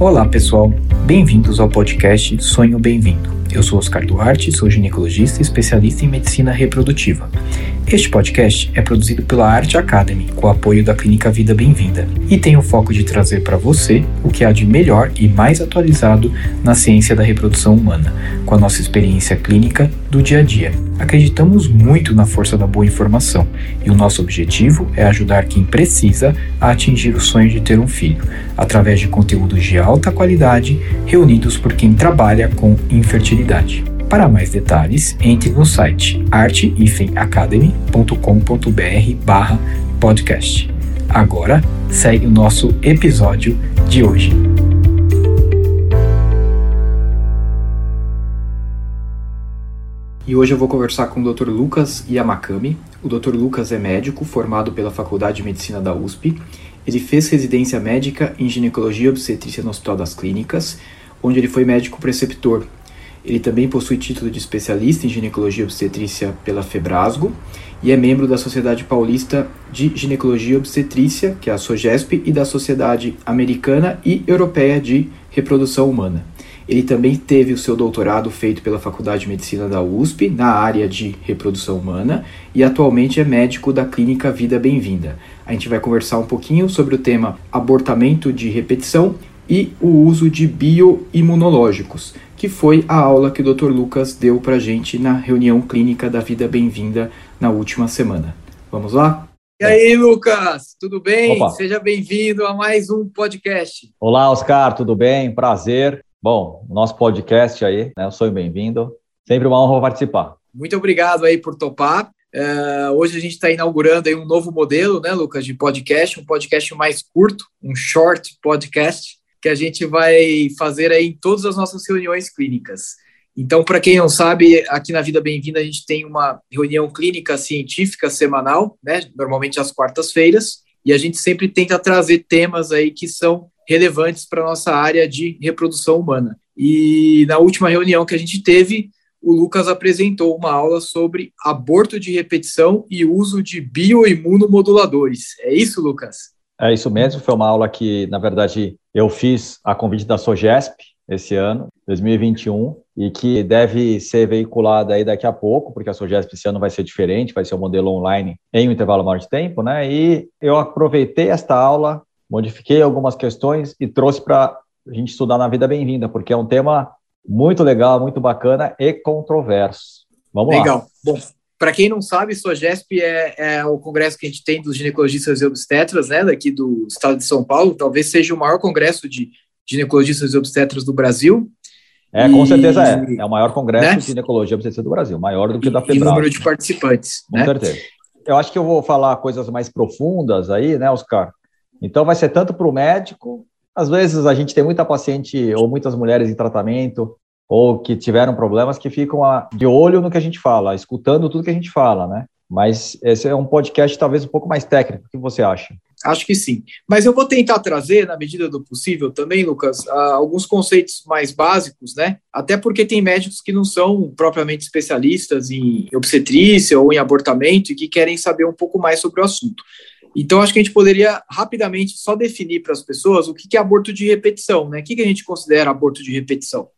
Olá pessoal, bem-vindos ao podcast Sonho Bem-vindo. Eu sou Oscar Duarte, sou ginecologista e especialista em medicina reprodutiva. Este podcast é produzido pela Arte Academy, com o apoio da Clínica Vida Bem-vinda, e tem o foco de trazer para você o que há de melhor e mais atualizado na ciência da reprodução humana, com a nossa experiência clínica do dia a dia. Acreditamos muito na força da boa informação e o nosso objetivo é ajudar quem precisa a atingir o sonho de ter um filho, através de conteúdos de alta qualidade reunidos por quem trabalha com infertilidade. Para mais detalhes, entre no site arte-academy.com.br barra podcast. Agora, segue o nosso episódio de hoje. E hoje eu vou conversar com o Dr. Lucas Yamakami. O Dr. Lucas é médico formado pela Faculdade de Medicina da USP. Ele fez residência médica em ginecologia e obstetrícia no Hospital das Clínicas, onde ele foi médico preceptor ele também possui título de especialista em ginecologia e obstetrícia pela Febrasgo e é membro da Sociedade Paulista de Ginecologia e Obstetrícia, que é a SOGESP, e da Sociedade Americana e Europeia de Reprodução Humana. Ele também teve o seu doutorado feito pela Faculdade de Medicina da USP na área de reprodução humana e atualmente é médico da Clínica Vida Bem-vinda. A gente vai conversar um pouquinho sobre o tema abortamento de repetição e o uso de bioimunológicos que foi a aula que o Dr. Lucas deu para gente na reunião clínica da Vida Bem-vinda na última semana. Vamos lá? E aí, Lucas, tudo bem? Opa. Seja bem-vindo a mais um podcast. Olá, Oscar, tudo bem? Prazer. Bom, nosso podcast aí, né? Eu sou bem-vindo. Sempre uma honra participar. Muito obrigado aí por topar. Uh, hoje a gente está inaugurando aí um novo modelo, né, Lucas, de podcast, um podcast mais curto, um short podcast, que a gente vai fazer aí em todas as nossas reuniões clínicas. Então, para quem não sabe, aqui na Vida Bem-vinda a gente tem uma reunião clínica científica semanal, né, normalmente às quartas-feiras, e a gente sempre tenta trazer temas aí que são relevantes para a nossa área de reprodução humana. E na última reunião que a gente teve, o Lucas apresentou uma aula sobre aborto de repetição e uso de bioimunomoduladores. É isso, Lucas? É isso mesmo, foi uma aula que, na verdade, eu fiz a convite da SOGESP esse ano, 2021, e que deve ser veiculada aí daqui a pouco, porque a SOGESP esse ano vai ser diferente, vai ser um modelo online em um intervalo maior de tempo, né? E eu aproveitei esta aula, modifiquei algumas questões e trouxe para a gente estudar na Vida Bem-vinda, porque é um tema muito legal, muito bacana e controverso. Vamos legal. lá. Legal. Bom, para quem não sabe, SOGESP é, é, o congresso que a gente tem dos ginecologistas e obstetras, né, daqui do estado de São Paulo. Talvez seja o maior congresso de ginecologistas e obstetras do Brasil. É, com e, certeza é. É o maior congresso né? de ginecologia e obstetria do Brasil, maior do que o da FEBRAS. E número de participantes. Com né? certeza. Eu acho que eu vou falar coisas mais profundas aí, né, Oscar? Então vai ser tanto para o médico, às vezes a gente tem muita paciente ou muitas mulheres em tratamento ou que tiveram problemas que ficam de olho no que a gente fala, escutando tudo que a gente fala, né? Mas esse é um podcast talvez um pouco mais técnico. O que você acha? Acho que sim. Mas eu vou tentar trazer, na medida do possível, também, Lucas, alguns conceitos mais básicos, né? Até porque tem médicos que não são propriamente especialistas em obstetrícia ou em abortamento e que querem saber um pouco mais sobre o assunto. Então, acho que a gente poderia rapidamente só definir para as pessoas o que é aborto de repetição, né? O que a gente considera aborto de repetição?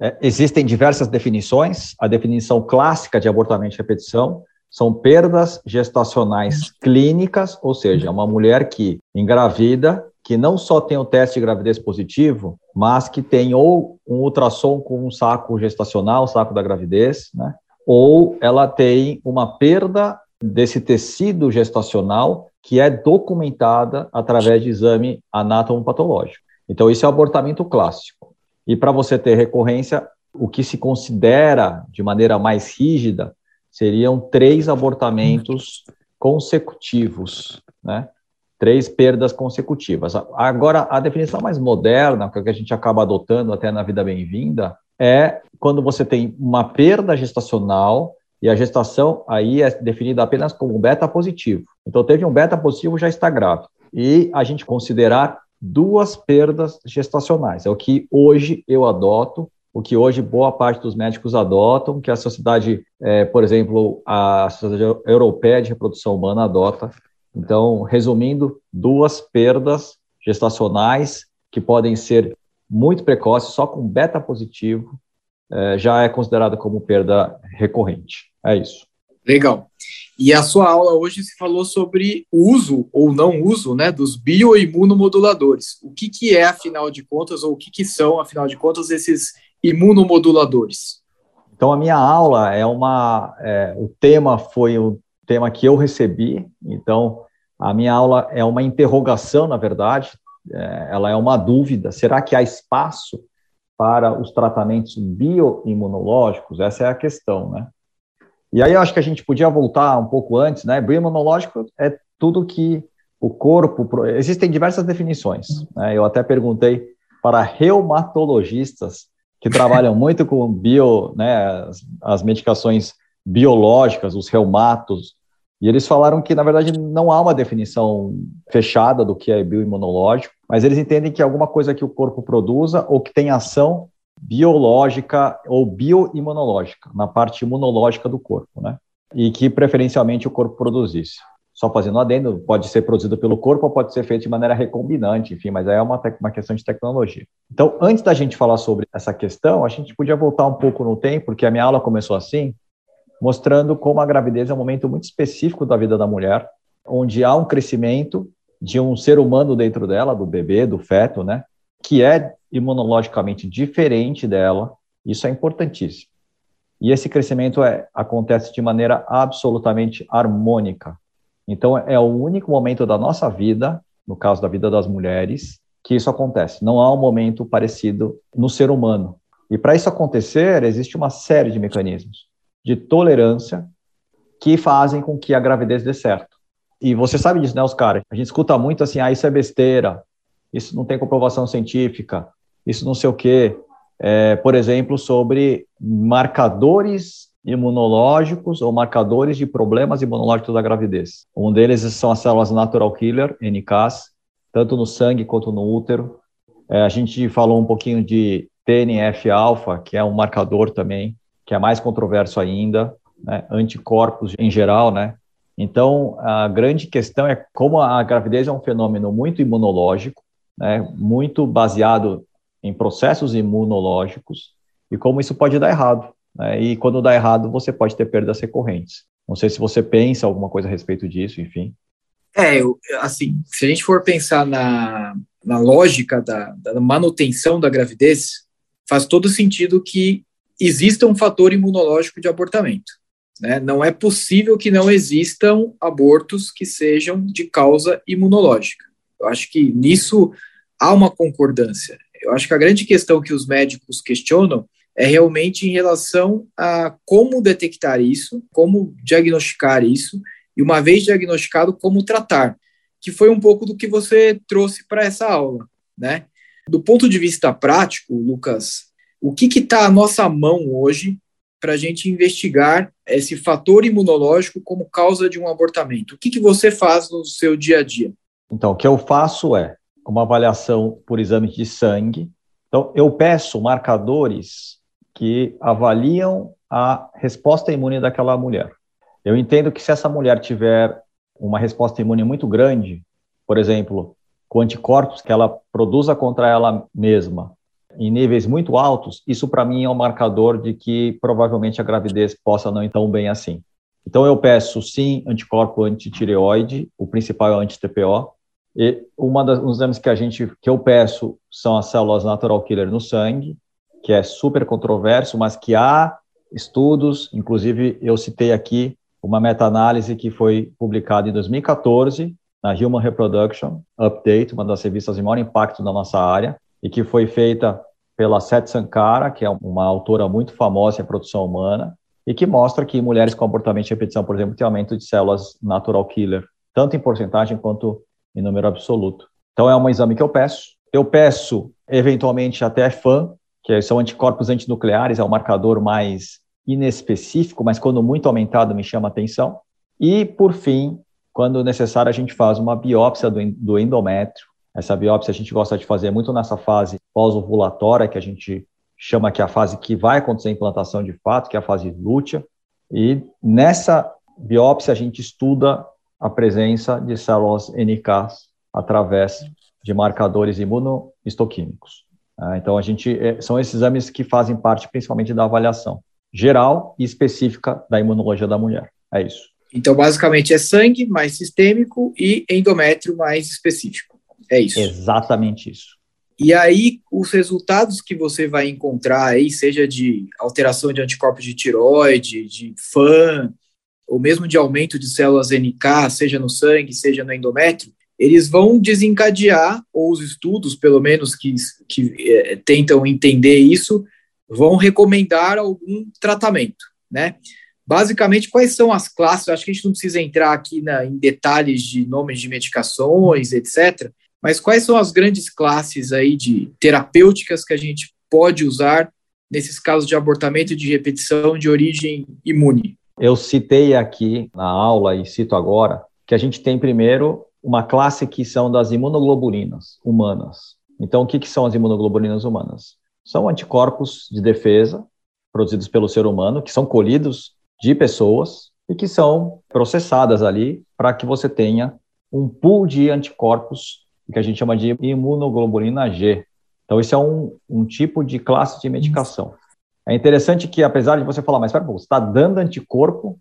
É, existem diversas definições. A definição clássica de abortamento de repetição são perdas gestacionais clínicas, ou seja, uma mulher que engravida, que não só tem o teste de gravidez positivo, mas que tem ou um ultrassom com um saco gestacional, saco da gravidez, né? ou ela tem uma perda desse tecido gestacional que é documentada através de exame anatomopatológico. Então, isso é o abortamento clássico. E para você ter recorrência, o que se considera de maneira mais rígida seriam três abortamentos consecutivos, né? Três perdas consecutivas. Agora, a definição mais moderna, que a gente acaba adotando até na vida bem-vinda, é quando você tem uma perda gestacional e a gestação aí é definida apenas como beta positivo. Então, teve um beta positivo, já está grave. E a gente considerar duas perdas gestacionais. É o que hoje eu adoto, o que hoje boa parte dos médicos adotam, que a sociedade, é, por exemplo, a Sociedade Europeia de Reprodução Humana adota. Então, resumindo, duas perdas gestacionais que podem ser muito precoce, só com beta positivo, é, já é considerada como perda recorrente. É isso. Legal. E a sua aula hoje se falou sobre o uso ou não uso né, dos bioimunomoduladores. O que, que é, afinal de contas, ou o que, que são, afinal de contas, esses imunomoduladores? Então, a minha aula é uma. É, o tema foi o tema que eu recebi, então, a minha aula é uma interrogação, na verdade, é, ela é uma dúvida. Será que há espaço para os tratamentos bioimunológicos? Essa é a questão, né? E aí eu acho que a gente podia voltar um pouco antes, né? Bioimunológico é tudo que o corpo. Existem diversas definições. Né? Eu até perguntei para reumatologistas que trabalham muito com bio, né, as, as medicações biológicas, os reumatos, e eles falaram que, na verdade, não há uma definição fechada do que é bioimunológico, mas eles entendem que alguma coisa que o corpo produza ou que tem ação biológica ou bioimunológica, na parte imunológica do corpo, né? E que preferencialmente o corpo produzisse. Só fazendo adendo, pode ser produzido pelo corpo ou pode ser feito de maneira recombinante, enfim, mas aí é uma, uma questão de tecnologia. Então, antes da gente falar sobre essa questão, a gente podia voltar um pouco no tempo, porque a minha aula começou assim, mostrando como a gravidez é um momento muito específico da vida da mulher, onde há um crescimento de um ser humano dentro dela, do bebê, do feto, né? Que é imunologicamente diferente dela, isso é importantíssimo. E esse crescimento é, acontece de maneira absolutamente harmônica. Então, é o único momento da nossa vida, no caso da vida das mulheres, que isso acontece. Não há um momento parecido no ser humano. E para isso acontecer, existe uma série de mecanismos de tolerância que fazem com que a gravidez dê certo. E você sabe disso, né, Oscar? A gente escuta muito assim, ah, isso é besteira, isso não tem comprovação científica, isso não sei o quê. É, por exemplo, sobre marcadores imunológicos ou marcadores de problemas imunológicos da gravidez. Um deles são as células natural killer, NKs, tanto no sangue quanto no útero. É, a gente falou um pouquinho de TNF-alfa, que é um marcador também, que é mais controverso ainda, né? anticorpos em geral, né? Então, a grande questão é como a gravidez é um fenômeno muito imunológico, né? muito baseado em processos imunológicos e como isso pode dar errado. Né? E quando dá errado, você pode ter perdas recorrentes. Não sei se você pensa alguma coisa a respeito disso, enfim. É, eu, assim, se a gente for pensar na, na lógica da, da manutenção da gravidez, faz todo sentido que exista um fator imunológico de abortamento. Né? Não é possível que não existam abortos que sejam de causa imunológica. Eu acho que nisso há uma concordância. Eu acho que a grande questão que os médicos questionam é realmente em relação a como detectar isso, como diagnosticar isso, e uma vez diagnosticado, como tratar, que foi um pouco do que você trouxe para essa aula, né? Do ponto de vista prático, Lucas, o que está à nossa mão hoje para a gente investigar esse fator imunológico como causa de um abortamento? O que, que você faz no seu dia a dia? Então, o que eu faço é uma avaliação por exame de sangue. Então, eu peço marcadores que avaliam a resposta imune daquela mulher. Eu entendo que se essa mulher tiver uma resposta imune muito grande, por exemplo, com anticorpos que ela produza contra ela mesma em níveis muito altos, isso para mim é um marcador de que provavelmente a gravidez possa não ir tão bem assim. Então eu peço sim anticorpo antitireoide, o principal é o anti-TPO, e uma das exames que a gente que eu peço são as células natural killer no sangue, que é super controverso, mas que há estudos, inclusive eu citei aqui uma meta-análise que foi publicada em 2014 na Human Reproduction Update, uma das revistas de maior impacto da nossa área, e que foi feita pela Seth Sankara, que é uma autora muito famosa em produção humana, e que mostra que mulheres com abortamento de repetição, por exemplo, têm aumento de células natural killer, tanto em porcentagem quanto em número absoluto. Então é um exame que eu peço. Eu peço, eventualmente, até FAN, que são anticorpos antinucleares, é o marcador mais inespecífico, mas quando muito aumentado me chama atenção. E, por fim, quando necessário, a gente faz uma biópsia do, endométrio. Essa biópsia a gente gosta de fazer muito nessa fase pós-ovulatória, que a gente chama que é a fase que vai acontecer a implantação de fato, que é a fase lútea. E nessa biópsia a gente estuda a presença de células NK através de marcadores imunohistoquímicos. Ah, então, a gente é, são esses exames que fazem parte principalmente da avaliação geral e específica da imunologia da mulher. É isso. Então, basicamente, é sangue mais sistêmico e endométrio mais específico. É isso. Exatamente isso. E aí, os resultados que você vai encontrar aí, seja de alteração de anticorpos de tiroide, de FAN, ou mesmo de aumento de células NK, seja no sangue, seja no endométrio, eles vão desencadear, ou os estudos, pelo menos, que, que é, tentam entender isso, vão recomendar algum tratamento, né? Basicamente, quais são as classes? Acho que a gente não precisa entrar aqui na, em detalhes de nomes de medicações, etc. Mas quais são as grandes classes aí de terapêuticas que a gente pode usar nesses casos de abortamento de repetição de origem imune? Eu citei aqui na aula e cito agora que a gente tem primeiro uma classe que são das imunoglobulinas humanas. Então, o que, que são as imunoglobulinas humanas? São anticorpos de defesa produzidos pelo ser humano, que são colhidos de pessoas e que são processadas ali para que você tenha um pool de anticorpos que a gente chama de imunoglobulina G. Então, esse é um, um tipo de classe de medicação. É interessante que, apesar de você falar, mas você está dando anticorpo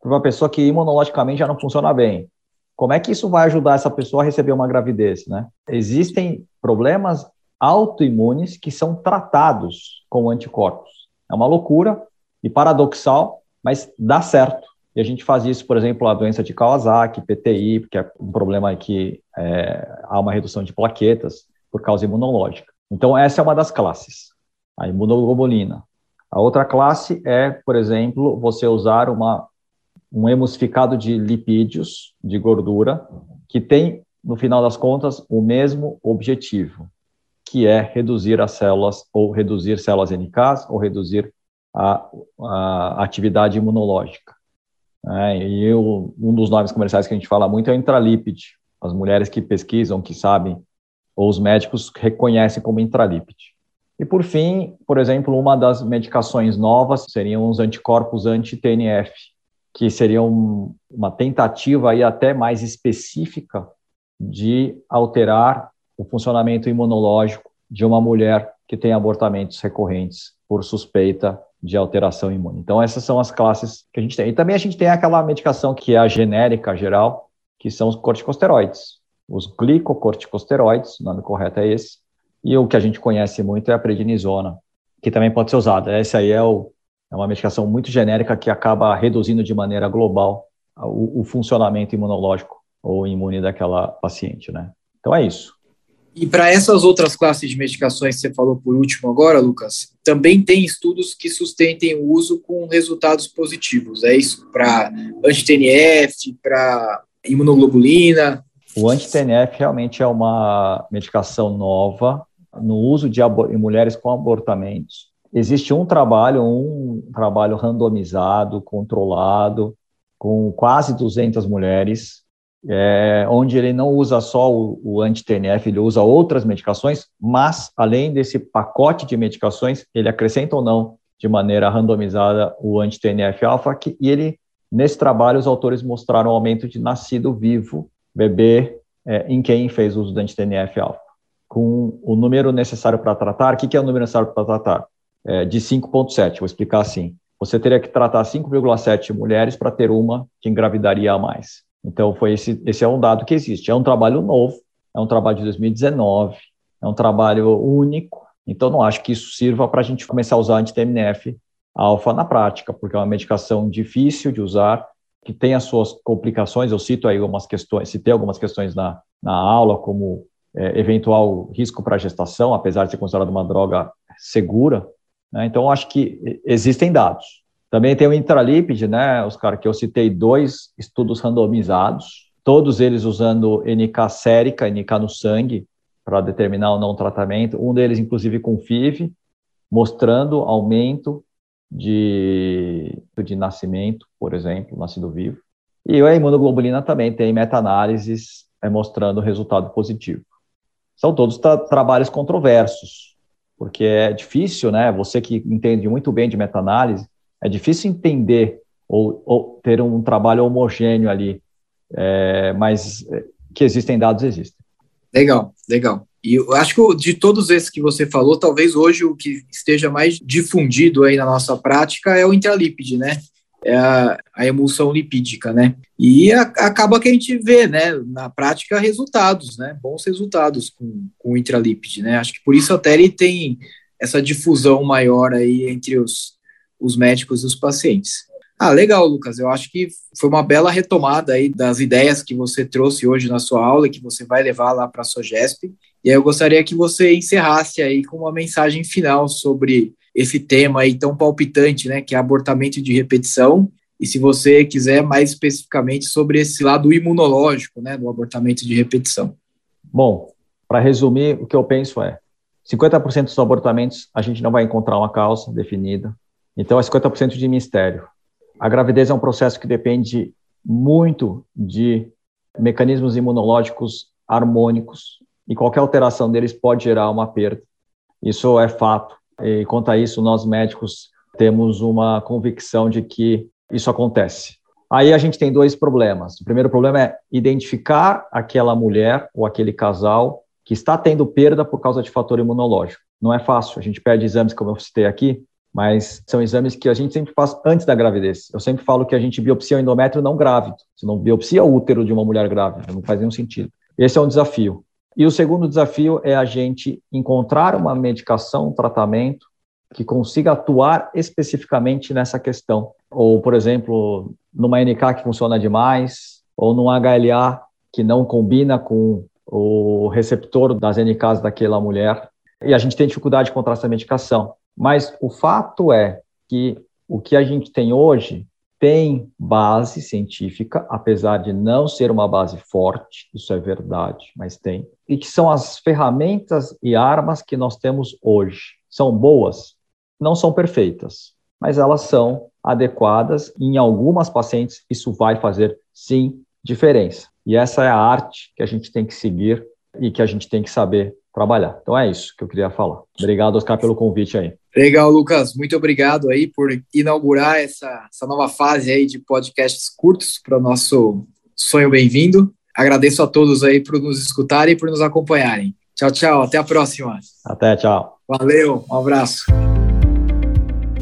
para uma pessoa que imunologicamente já não funciona bem. Como é que isso vai ajudar essa pessoa a receber uma gravidez, né? Existem problemas autoimunes que são tratados com anticorpos. É uma loucura e paradoxal, mas dá certo. E a gente faz isso, por exemplo, a doença de Kawasaki, PTI, porque é um problema que é, há uma redução de plaquetas por causa imunológica. Então, essa é uma das classes, a imunoglobulina. A outra classe é, por exemplo, você usar uma, um emulsificado de lipídios, de gordura, que tem, no final das contas, o mesmo objetivo, que é reduzir as células, ou reduzir células NK, ou reduzir a, a atividade imunológica. É, e eu, um dos nomes comerciais que a gente fala muito é o intralípide. As mulheres que pesquisam, que sabem, ou os médicos reconhecem como intralípide. E por fim, por exemplo, uma das medicações novas seriam os anticorpos anti-TNF, que seriam uma tentativa aí até mais específica de alterar o funcionamento imunológico de uma mulher que tem abortamentos recorrentes por suspeita de alteração imune. Então, essas são as classes que a gente tem. E também a gente tem aquela medicação que é a genérica geral, que são os corticosteroides. Os glicocorticosteroides, o nome correto é esse. E o que a gente conhece muito é a prednisona, que também pode ser usada. Essa aí é, o, é uma medicação muito genérica que acaba reduzindo de maneira global o, o funcionamento imunológico ou imune daquela paciente, né? Então é isso. E para essas outras classes de medicações que você falou por último agora, Lucas, também tem estudos que sustentem o uso com resultados positivos. É isso para anti-TNF, para imunoglobulina. O anti-TNF realmente é uma medicação nova no uso de em mulheres com abortamentos. Existe um trabalho, um trabalho randomizado, controlado, com quase 200 mulheres, é, onde ele não usa só o, o anti-TNF, ele usa outras medicações, mas, além desse pacote de medicações, ele acrescenta ou não, de maneira randomizada, o anti-TNF-alfa, e ele, nesse trabalho, os autores mostraram o aumento de nascido vivo, bebê, é, em quem fez uso do anti-TNF-alfa. Com o número necessário para tratar, o que, que é o número necessário para tratar? É, de 5,7, vou explicar assim. Você teria que tratar 5,7 mulheres para ter uma que engravidaria a mais. Então, foi esse, esse é um dado que existe. É um trabalho novo, é um trabalho de 2019, é um trabalho único. Então, não acho que isso sirva para a gente começar a usar anti-TMNF alfa na prática, porque é uma medicação difícil de usar, que tem as suas complicações. Eu cito aí algumas questões, citei algumas questões na, na aula, como é, eventual risco para a gestação, apesar de ser considerada uma droga segura. Né? Então, acho que existem dados. Também tem o intralípide, né, Oscar, que eu citei dois estudos randomizados, todos eles usando NK sérica, NK no sangue, para determinar ou não tratamento, um deles inclusive com FIV, mostrando aumento de, de nascimento, por exemplo, nascido vivo. E a imunoglobulina também tem meta-análises é, mostrando resultado positivo. São todos tra trabalhos controversos, porque é difícil, né? Você que entende muito bem de meta-análise, é difícil entender ou, ou ter um trabalho homogêneo ali, é, mas é, que existem dados, existem. Legal, legal. E eu acho que de todos esses que você falou, talvez hoje o que esteja mais difundido aí na nossa prática é o intralípide, né? É a, a emulsão lipídica, né? E a, acaba que a gente vê, né, na prática, resultados, né? Bons resultados com, com o intralípide, né? Acho que por isso até ele tem essa difusão maior aí entre os, os médicos e os pacientes. Ah, legal, Lucas. Eu acho que foi uma bela retomada aí das ideias que você trouxe hoje na sua aula e que você vai levar lá para a SOGESP. E aí eu gostaria que você encerrasse aí com uma mensagem final sobre esse tema aí tão palpitante, né, que é abortamento de repetição. E se você quiser mais especificamente sobre esse lado imunológico, né, do abortamento de repetição. Bom, para resumir, o que eu penso é 50% dos abortamentos a gente não vai encontrar uma causa definida, então é 50% de mistério. A gravidez é um processo que depende muito de mecanismos imunológicos harmônicos e qualquer alteração deles pode gerar uma perda. Isso é fato. E quanto a isso, nós médicos temos uma convicção de que isso acontece. Aí a gente tem dois problemas. O primeiro problema é identificar aquela mulher ou aquele casal que está tendo perda por causa de fator imunológico. Não é fácil. A gente pede exames, como eu citei aqui, mas são exames que a gente sempre faz antes da gravidez. Eu sempre falo que a gente biopsia o endométrio não grávido. Você não biopsia o útero de uma mulher grávida, não faz nenhum sentido. Esse é um desafio. E o segundo desafio é a gente encontrar uma medicação, um tratamento que consiga atuar especificamente nessa questão. Ou, por exemplo, numa NK que funciona demais, ou num HLA que não combina com o receptor das NKs daquela mulher. E a gente tem dificuldade de encontrar essa medicação. Mas o fato é que o que a gente tem hoje tem base científica, apesar de não ser uma base forte, isso é verdade, mas tem, e que são as ferramentas e armas que nós temos hoje. São boas? Não são perfeitas, mas elas são adequadas e em algumas pacientes isso vai fazer sim diferença. E essa é a arte que a gente tem que seguir e que a gente tem que saber trabalhar. Então é isso que eu queria falar. Obrigado, Oscar, pelo convite aí. Legal, Lucas. Muito obrigado aí por inaugurar essa, essa nova fase aí de podcasts curtos para o nosso Sonho Bem-vindo. Agradeço a todos aí por nos escutarem e por nos acompanharem. Tchau, tchau. Até a próxima. Até, tchau. Valeu, um abraço.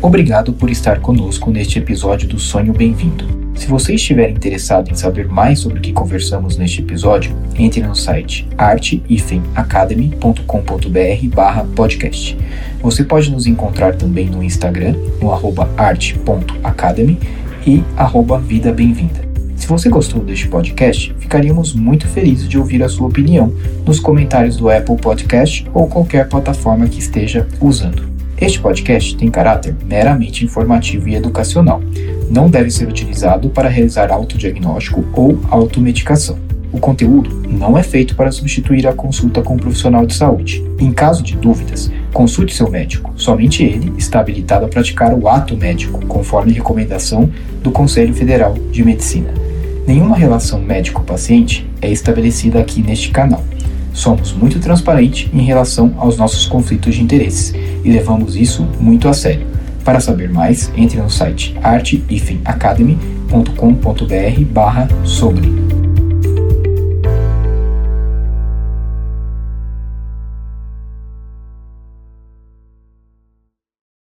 Obrigado por estar conosco neste episódio do Sonho Bem-vindo. Se você estiver interessado em saber mais sobre o que conversamos neste episódio, entre no site arte-academy.com.br podcast. Você pode nos encontrar também no Instagram, no arte.academy e arroba vida bem-vinda. Se você gostou deste podcast, ficaríamos muito felizes de ouvir a sua opinião nos comentários do Apple Podcast ou qualquer plataforma que esteja usando. Este podcast tem caráter meramente informativo e educacional. Não deve ser utilizado para realizar autodiagnóstico ou automedicação. O conteúdo não é feito para substituir a consulta com um profissional de saúde. Em caso de dúvidas, consulte seu médico. Somente ele está habilitado a praticar o ato médico, conforme recomendação do Conselho Federal de Medicina. Nenhuma relação médico-paciente é estabelecida aqui neste canal. Somos muito transparentes em relação aos nossos conflitos de interesses e levamos isso muito a sério. Para saber mais, entre no site arte-academy.com.br sobre.